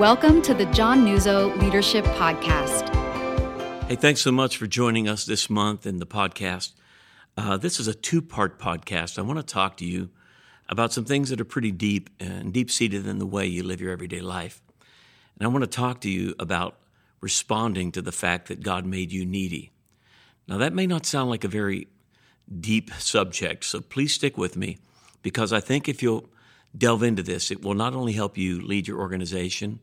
Welcome to the John Nuzzo Leadership Podcast. Hey, thanks so much for joining us this month in the podcast. Uh, this is a two part podcast. I want to talk to you about some things that are pretty deep and deep seated in the way you live your everyday life. And I want to talk to you about responding to the fact that God made you needy. Now, that may not sound like a very deep subject, so please stick with me because I think if you'll delve into this, it will not only help you lead your organization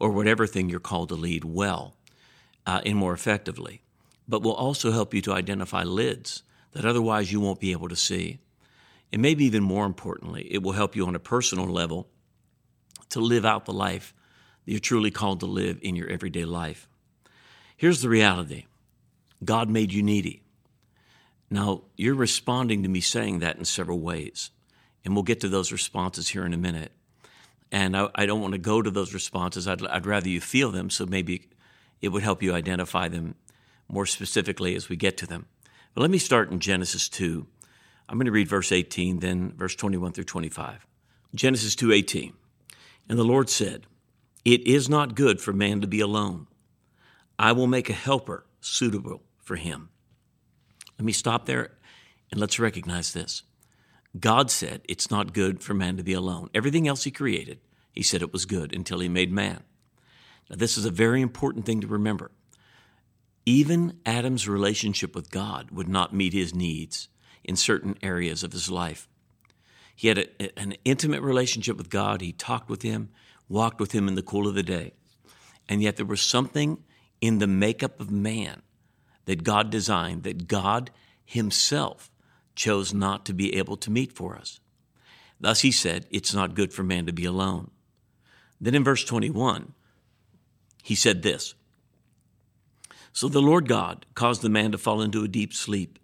or whatever thing you're called to lead well uh, and more effectively, but will also help you to identify lids that otherwise you won't be able to see. And maybe even more importantly, it will help you on a personal level to live out the life that you're truly called to live in your everyday life. Here's the reality God made you needy. Now, you're responding to me saying that in several ways, and we'll get to those responses here in a minute. And I, I don't want to go to those responses. I'd, I'd rather you feel them, so maybe it would help you identify them more specifically as we get to them. But let me start in Genesis 2. I'm going to read verse 18, then verse 21 through 25. Genesis 2:18. And the Lord said, "It is not good for man to be alone. I will make a helper suitable for him." Let me stop there and let's recognize this. God said it's not good for man to be alone. Everything else he created, he said it was good until he made man. Now, this is a very important thing to remember. Even Adam's relationship with God would not meet his needs in certain areas of his life. He had a, an intimate relationship with God. He talked with him, walked with him in the cool of the day. And yet there was something in the makeup of man that God designed that God himself chose not to be able to meet for us. Thus he said, It's not good for man to be alone. Then in verse 21, he said this So the Lord God caused the man to fall into a deep sleep.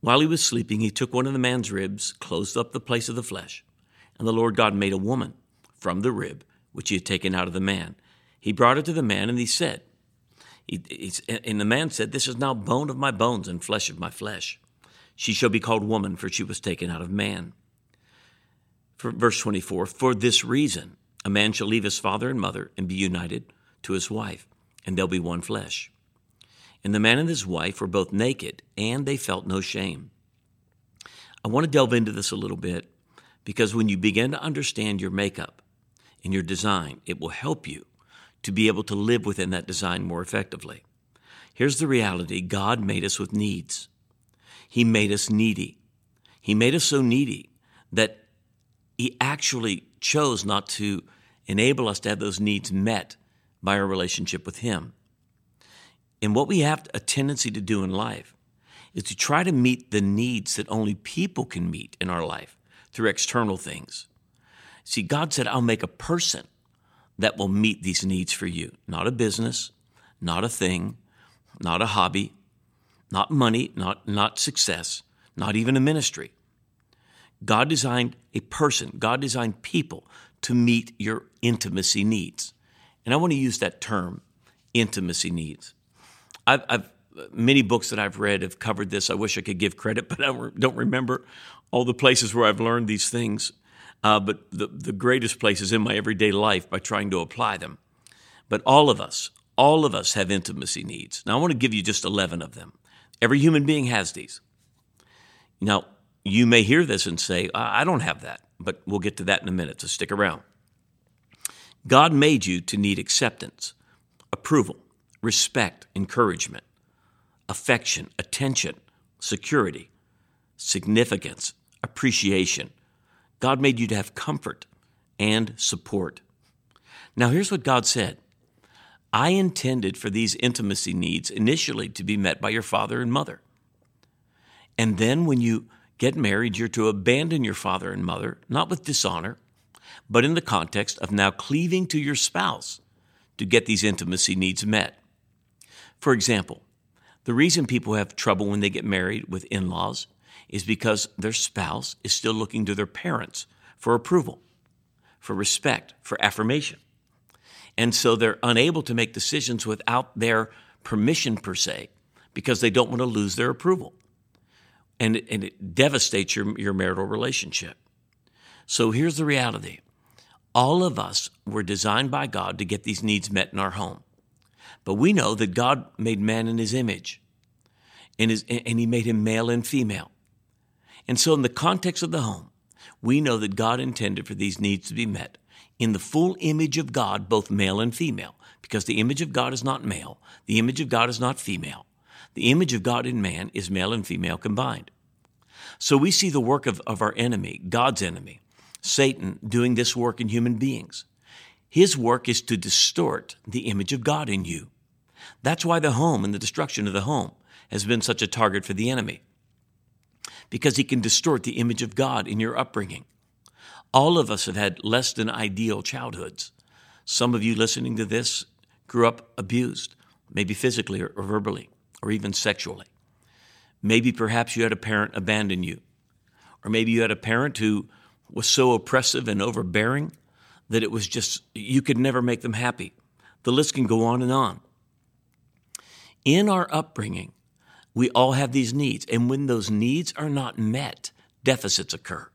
While he was sleeping, he took one of the man's ribs, closed up the place of the flesh, and the Lord God made a woman from the rib which he had taken out of the man. He brought her to the man, and he said, he, And the man said, This is now bone of my bones and flesh of my flesh. She shall be called woman, for she was taken out of man. For verse 24, For this reason, a man shall leave his father and mother and be united to his wife, and they'll be one flesh. And the man and his wife were both naked, and they felt no shame. I want to delve into this a little bit because when you begin to understand your makeup and your design, it will help you to be able to live within that design more effectively. Here's the reality God made us with needs, He made us needy. He made us so needy that He actually chose not to enable us to have those needs met by our relationship with Him. And what we have a tendency to do in life is to try to meet the needs that only people can meet in our life through external things. See, God said, I'll make a person that will meet these needs for you, not a business, not a thing, not a hobby, not money, not, not success, not even a ministry. God designed a person, God designed people to meet your intimacy needs. And I want to use that term, intimacy needs. I've, I've many books that I've read have covered this. I wish I could give credit, but I don't remember all the places where I've learned these things. Uh, but the, the greatest place is in my everyday life by trying to apply them. But all of us, all of us have intimacy needs. Now, I want to give you just 11 of them. Every human being has these. Now, you may hear this and say, I don't have that, but we'll get to that in a minute, so stick around. God made you to need acceptance, approval, respect, encouragement, affection, attention, security, significance, appreciation. God made you to have comfort and support. Now, here's what God said I intended for these intimacy needs initially to be met by your father and mother. And then when you get married, you're to abandon your father and mother, not with dishonor, but in the context of now cleaving to your spouse to get these intimacy needs met. For example, the reason people have trouble when they get married with in laws is because their spouse is still looking to their parents for approval, for respect, for affirmation. And so they're unable to make decisions without their permission, per se, because they don't want to lose their approval. And it, and it devastates your, your marital relationship. So here's the reality all of us were designed by God to get these needs met in our home. But we know that God made man in his image, and, his, and he made him male and female. And so, in the context of the home, we know that God intended for these needs to be met in the full image of God, both male and female, because the image of God is not male, the image of God is not female. The image of God in man is male and female combined. So we see the work of, of our enemy, God's enemy, Satan, doing this work in human beings. His work is to distort the image of God in you. That's why the home and the destruction of the home has been such a target for the enemy, because he can distort the image of God in your upbringing. All of us have had less than ideal childhoods. Some of you listening to this grew up abused, maybe physically or, or verbally, or even sexually. Maybe perhaps you had a parent abandon you, or maybe you had a parent who was so oppressive and overbearing that it was just, you could never make them happy. The list can go on and on. In our upbringing, we all have these needs, and when those needs are not met, deficits occur.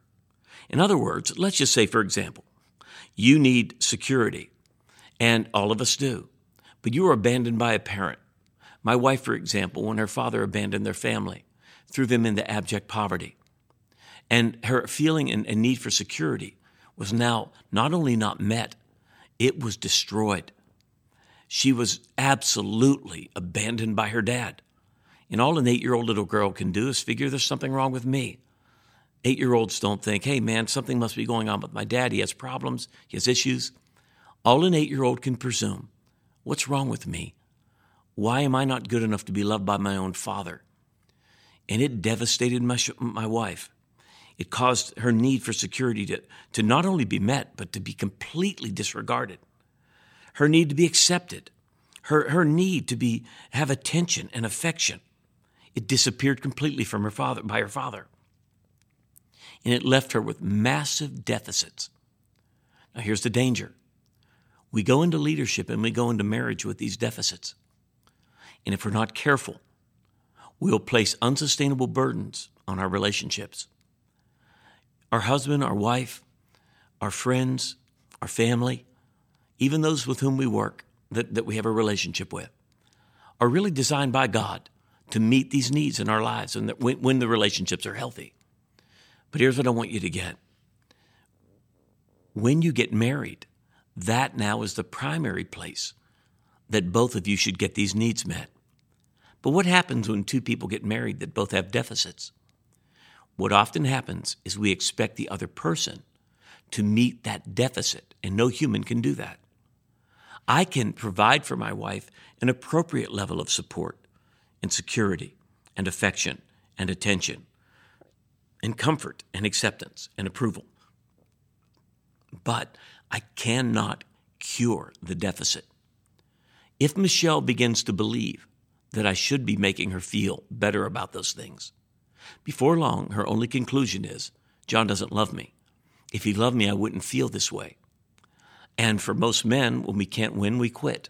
In other words, let's just say, for example, you need security, and all of us do, but you were abandoned by a parent. My wife, for example, when her father abandoned their family, threw them into abject poverty. And her feeling and, need for security was now not only not met, it was destroyed. She was absolutely abandoned by her dad. And all an eight year old little girl can do is figure there's something wrong with me. Eight year olds don't think, hey, man, something must be going on with my dad. He has problems, he has issues. All an eight year old can presume what's wrong with me? Why am I not good enough to be loved by my own father? And it devastated my, my wife. It caused her need for security to, to not only be met, but to be completely disregarded. Her need to be accepted, her, her need to be, have attention and affection. It disappeared completely from her father, by her father and it left her with massive deficits. Now, here's the danger we go into leadership and we go into marriage with these deficits. And if we're not careful, we'll place unsustainable burdens on our relationships. Our husband, our wife, our friends, our family, even those with whom we work that, that we have a relationship with, are really designed by God to meet these needs in our lives and when, when the relationships are healthy. But here's what I want you to get when you get married, that now is the primary place that both of you should get these needs met. But what happens when two people get married that both have deficits? What often happens is we expect the other person to meet that deficit, and no human can do that. I can provide for my wife an appropriate level of support and security and affection and attention and comfort and acceptance and approval. But I cannot cure the deficit. If Michelle begins to believe that I should be making her feel better about those things, before long, her only conclusion is John doesn't love me. If he loved me, I wouldn't feel this way. And for most men, when we can't win, we quit.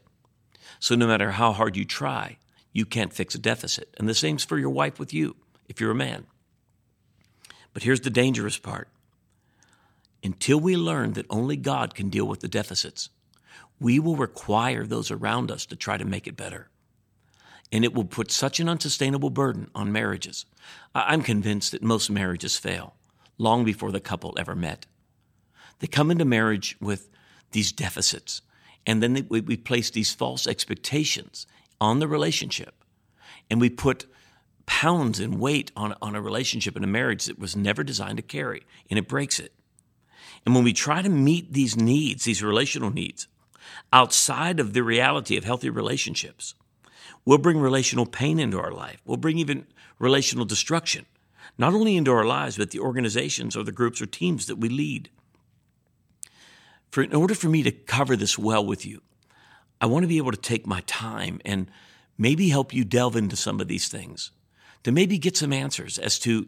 So no matter how hard you try, you can't fix a deficit. And the same's for your wife with you, if you're a man. But here's the dangerous part until we learn that only God can deal with the deficits, we will require those around us to try to make it better. And it will put such an unsustainable burden on marriages. I'm convinced that most marriages fail long before the couple ever met. They come into marriage with these deficits, and then they, we, we place these false expectations on the relationship, and we put pounds in weight on, on a relationship and a marriage that was never designed to carry, and it breaks it. And when we try to meet these needs, these relational needs, outside of the reality of healthy relationships, we'll bring relational pain into our life. We'll bring even relational destruction, not only into our lives, but the organizations or the groups or teams that we lead. For in order for me to cover this well with you, I want to be able to take my time and maybe help you delve into some of these things to maybe get some answers as to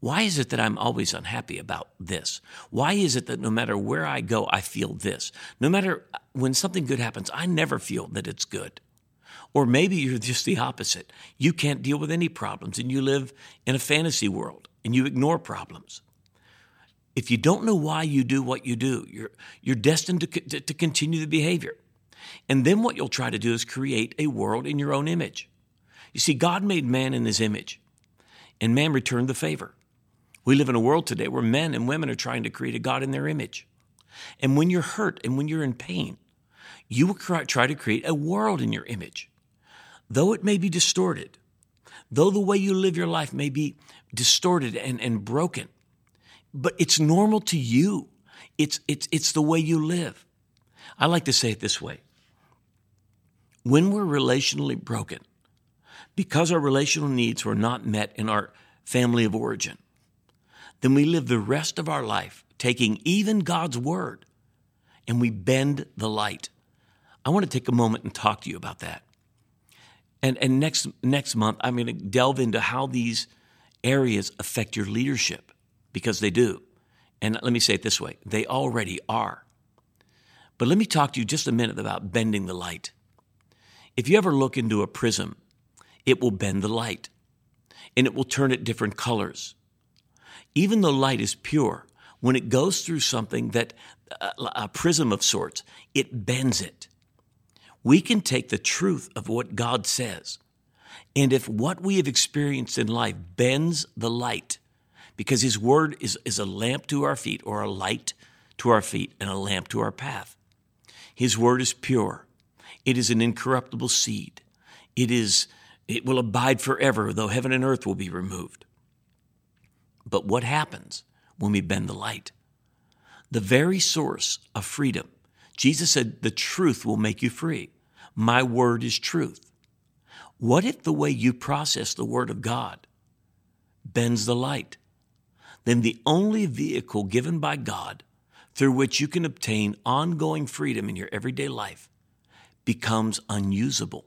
why is it that I'm always unhappy about this? Why is it that no matter where I go, I feel this? No matter uh, when something good happens, I never feel that it's good. Or maybe you're just the opposite. You can't deal with any problems and you live in a fantasy world and you ignore problems. if you don't know why you do what you do, you're, you're destined to, to, to continue the behavior. And then what you'll try to do is create a world in your own image. You see, God made man in his image, and man returned the favor. We live in a world today where men and women are trying to create a God in their image. And when you're hurt and when you're in pain, you will try to create a world in your image. Though it may be distorted, though the way you live your life may be distorted and, and broken, but it's normal to you. It's, it's, it's the way you live. I like to say it this way when we're relationally broken, because our relational needs were not met in our family of origin, then we live the rest of our life taking even God's word and we bend the light. I want to take a moment and talk to you about that. And, and next, next month, I'm going to delve into how these areas affect your leadership because they do. And let me say it this way they already are. But let me talk to you just a minute about bending the light. If you ever look into a prism, it will bend the light and it will turn it different colors. Even though light is pure, when it goes through something that uh, a prism of sorts, it bends it. We can take the truth of what God says, and if what we have experienced in life bends the light, because His Word is, is a lamp to our feet, or a light to our feet, and a lamp to our path. His Word is pure. It is an incorruptible seed. It is it will abide forever, though heaven and earth will be removed. But what happens when we bend the light? The very source of freedom. Jesus said, The truth will make you free. My word is truth. What if the way you process the word of God bends the light? Then the only vehicle given by God through which you can obtain ongoing freedom in your everyday life becomes unusable.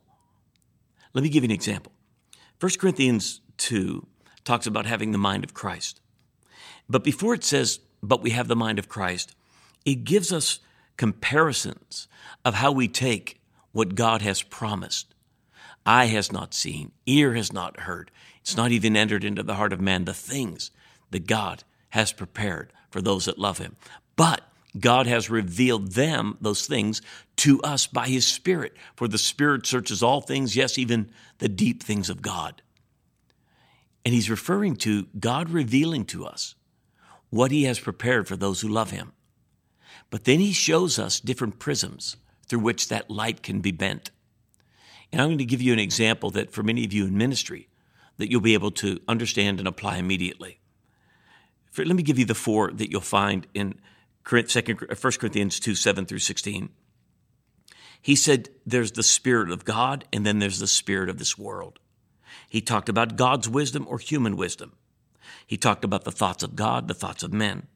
Let me give you an example. 1 Corinthians 2 talks about having the mind of Christ. But before it says, but we have the mind of Christ, it gives us comparisons of how we take what God has promised. Eye has not seen, ear has not heard, it's not even entered into the heart of man the things that God has prepared for those that love him. But God has revealed them, those things, to us by His Spirit. For the Spirit searches all things, yes, even the deep things of God. And He's referring to God revealing to us what He has prepared for those who love Him. But then He shows us different prisms through which that light can be bent. And I'm going to give you an example that for many of you in ministry, that you'll be able to understand and apply immediately. For, let me give you the four that you'll find in 1 uh, Corinthians 2 7 through 16. He said there's the Spirit of God, and then there's the Spirit of this world. He talked about God's wisdom or human wisdom. He talked about the thoughts of God, the thoughts of men.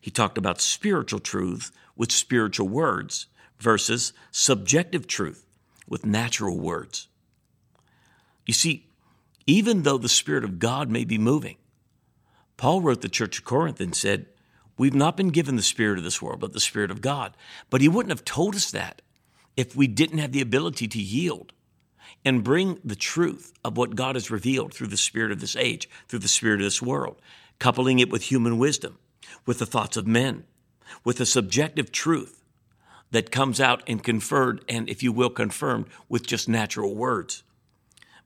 He talked about spiritual truth with spiritual words versus subjective truth with natural words. You see, even though the Spirit of God may be moving, Paul wrote the church of Corinth and said, We've not been given the spirit of this world, but the spirit of God. But he wouldn't have told us that if we didn't have the ability to yield and bring the truth of what God has revealed through the spirit of this age, through the spirit of this world, coupling it with human wisdom, with the thoughts of men, with a subjective truth that comes out and conferred and, if you will, confirmed with just natural words.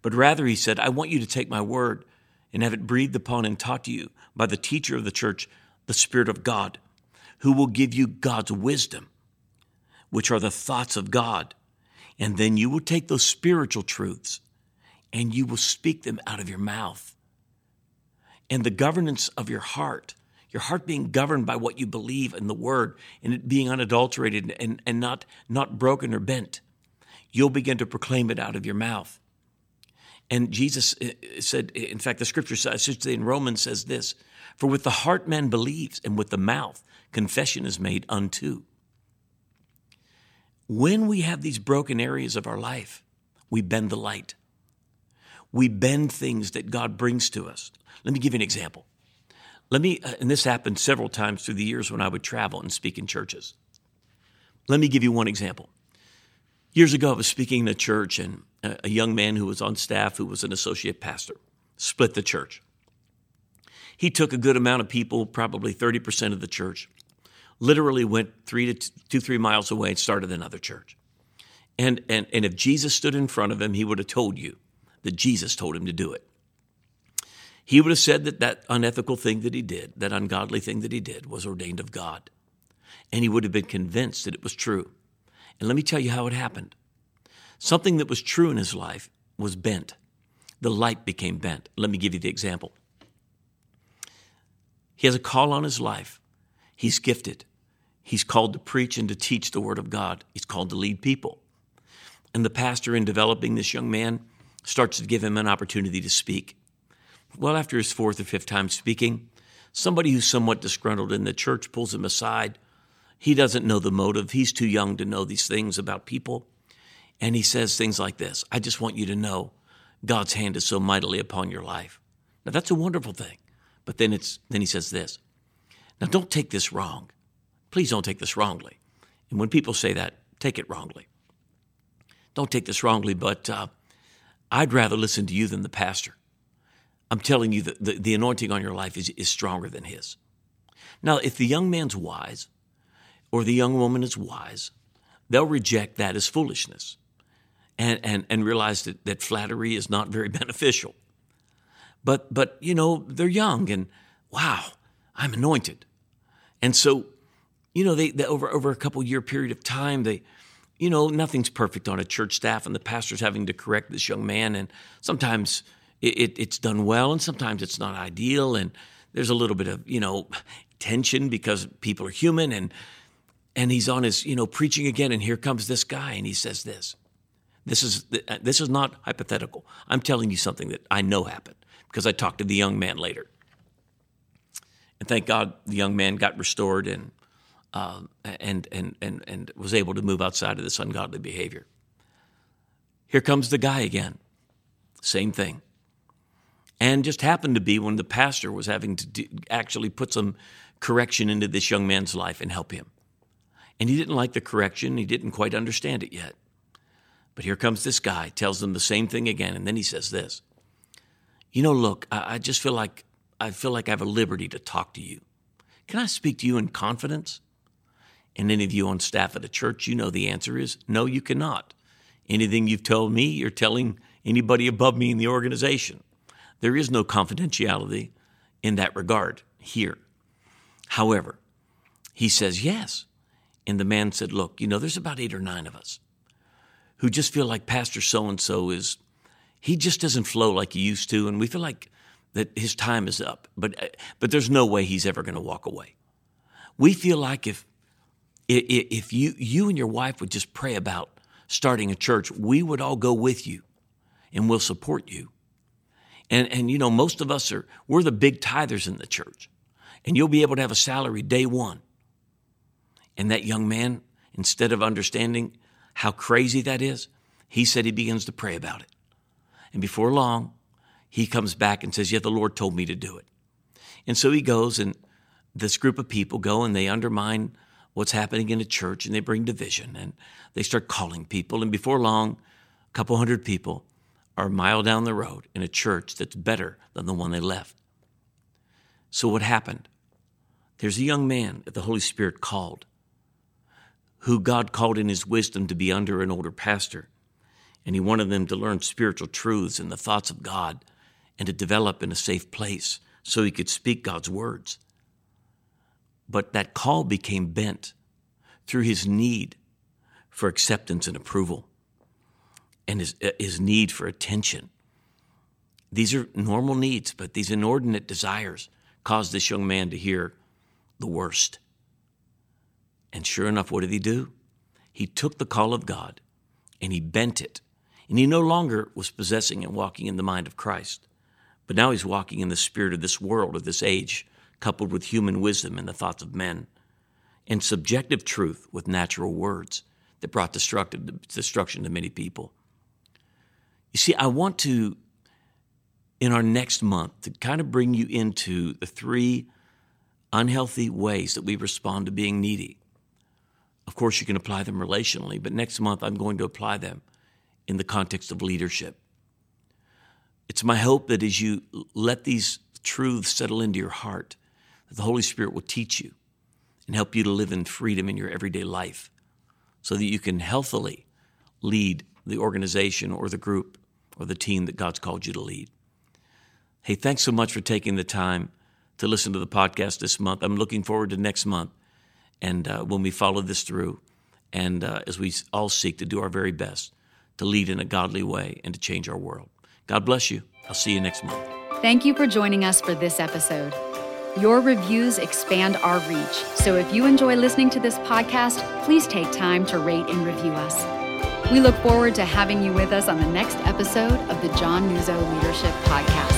But rather, he said, I want you to take my word and have it breathed upon and taught to you by the teacher of the church the Spirit of God, who will give you God's wisdom, which are the thoughts of God. And then you will take those spiritual truths and you will speak them out of your mouth. And the governance of your heart, your heart being governed by what you believe in the word and it being unadulterated and, and not, not broken or bent, you'll begin to proclaim it out of your mouth. And Jesus uh, said, in fact, the scripture says, in Romans says this For with the heart man believes, and with the mouth confession is made unto. When we have these broken areas of our life, we bend the light. We bend things that God brings to us. Let me give you an example. Let me, uh, and this happened several times through the years when I would travel and speak in churches. Let me give you one example. Years ago, I was speaking in a church, and a young man who was on staff, who was an associate pastor, split the church. He took a good amount of people, probably 30% of the church, literally went three to two, three miles away and started another church. And, and, and if Jesus stood in front of him, he would have told you that Jesus told him to do it. He would have said that that unethical thing that he did, that ungodly thing that he did, was ordained of God. And he would have been convinced that it was true. And let me tell you how it happened. Something that was true in his life was bent. The light became bent. Let me give you the example. He has a call on his life. He's gifted. He's called to preach and to teach the Word of God. He's called to lead people. And the pastor, in developing this young man, starts to give him an opportunity to speak. Well, after his fourth or fifth time speaking, somebody who's somewhat disgruntled in the church pulls him aside. He doesn't know the motive. He's too young to know these things about people. And he says things like this I just want you to know God's hand is so mightily upon your life. Now, that's a wonderful thing. But then it's then he says this. Now don't take this wrong. Please don't take this wrongly. And when people say that, take it wrongly. Don't take this wrongly, but uh, I'd rather listen to you than the pastor. I'm telling you that the, the anointing on your life is, is stronger than his. Now, if the young man's wise or the young woman is wise, they'll reject that as foolishness and, and, and realize that, that flattery is not very beneficial. But but you know they're young and wow, I'm anointed, and so you know they, they over over a couple year period of time they you know nothing's perfect on a church staff and the pastor's having to correct this young man and sometimes it, it, it's done well and sometimes it's not ideal and there's a little bit of you know tension because people are human and and he's on his you know preaching again and here comes this guy and he says this this is uh, this is not hypothetical i'm telling you something that i know happened because I talked to the young man later. And thank God the young man got restored and, uh, and, and, and, and was able to move outside of this ungodly behavior. Here comes the guy again. Same thing. And just happened to be when the pastor was having to do, actually put some correction into this young man's life and help him. And he didn't like the correction, he didn't quite understand it yet. But here comes this guy, tells them the same thing again, and then he says this you know, look, I, I just feel like I feel like I have a liberty to talk to you. Can I speak to you in confidence? And any of you on staff at a church, you know the answer is no, you cannot. Anything you've told me, you're telling anybody above me in the organization. There is no confidentiality in that regard here. However, he says yes. And the man said, Look, you know, there's about eight or nine of us who just feel like Pastor so and so is he just doesn't flow like he used to, and we feel like that his time is up. But but there's no way he's ever going to walk away. We feel like if if you you and your wife would just pray about starting a church, we would all go with you, and we'll support you. And and you know most of us are we're the big tithers in the church, and you'll be able to have a salary day one. And that young man, instead of understanding how crazy that is, he said he begins to pray about it. And before long, he comes back and says, Yeah, the Lord told me to do it. And so he goes, and this group of people go and they undermine what's happening in a church and they bring division and they start calling people. And before long, a couple hundred people are a mile down the road in a church that's better than the one they left. So what happened? There's a young man that the Holy Spirit called, who God called in his wisdom to be under an older pastor and he wanted them to learn spiritual truths and the thoughts of God and to develop in a safe place so he could speak God's words. But that call became bent through his need for acceptance and approval and his, uh, his need for attention. These are normal needs, but these inordinate desires caused this young man to hear the worst. And sure enough, what did he do? He took the call of God and he bent it and he no longer was possessing and walking in the mind of Christ, but now he's walking in the spirit of this world, of this age, coupled with human wisdom and the thoughts of men, and subjective truth with natural words that brought destruction to many people. You see, I want to, in our next month, to kind of bring you into the three unhealthy ways that we respond to being needy. Of course, you can apply them relationally, but next month I'm going to apply them in the context of leadership. It's my hope that as you let these truths settle into your heart, that the Holy Spirit will teach you and help you to live in freedom in your everyday life so that you can healthily lead the organization or the group or the team that God's called you to lead. Hey, thanks so much for taking the time to listen to the podcast this month. I'm looking forward to next month and uh, when we follow this through and uh, as we all seek to do our very best to lead in a godly way and to change our world. God bless you. I'll see you next month. Thank you for joining us for this episode. Your reviews expand our reach, so if you enjoy listening to this podcast, please take time to rate and review us. We look forward to having you with us on the next episode of the John Nuzzo Leadership Podcast.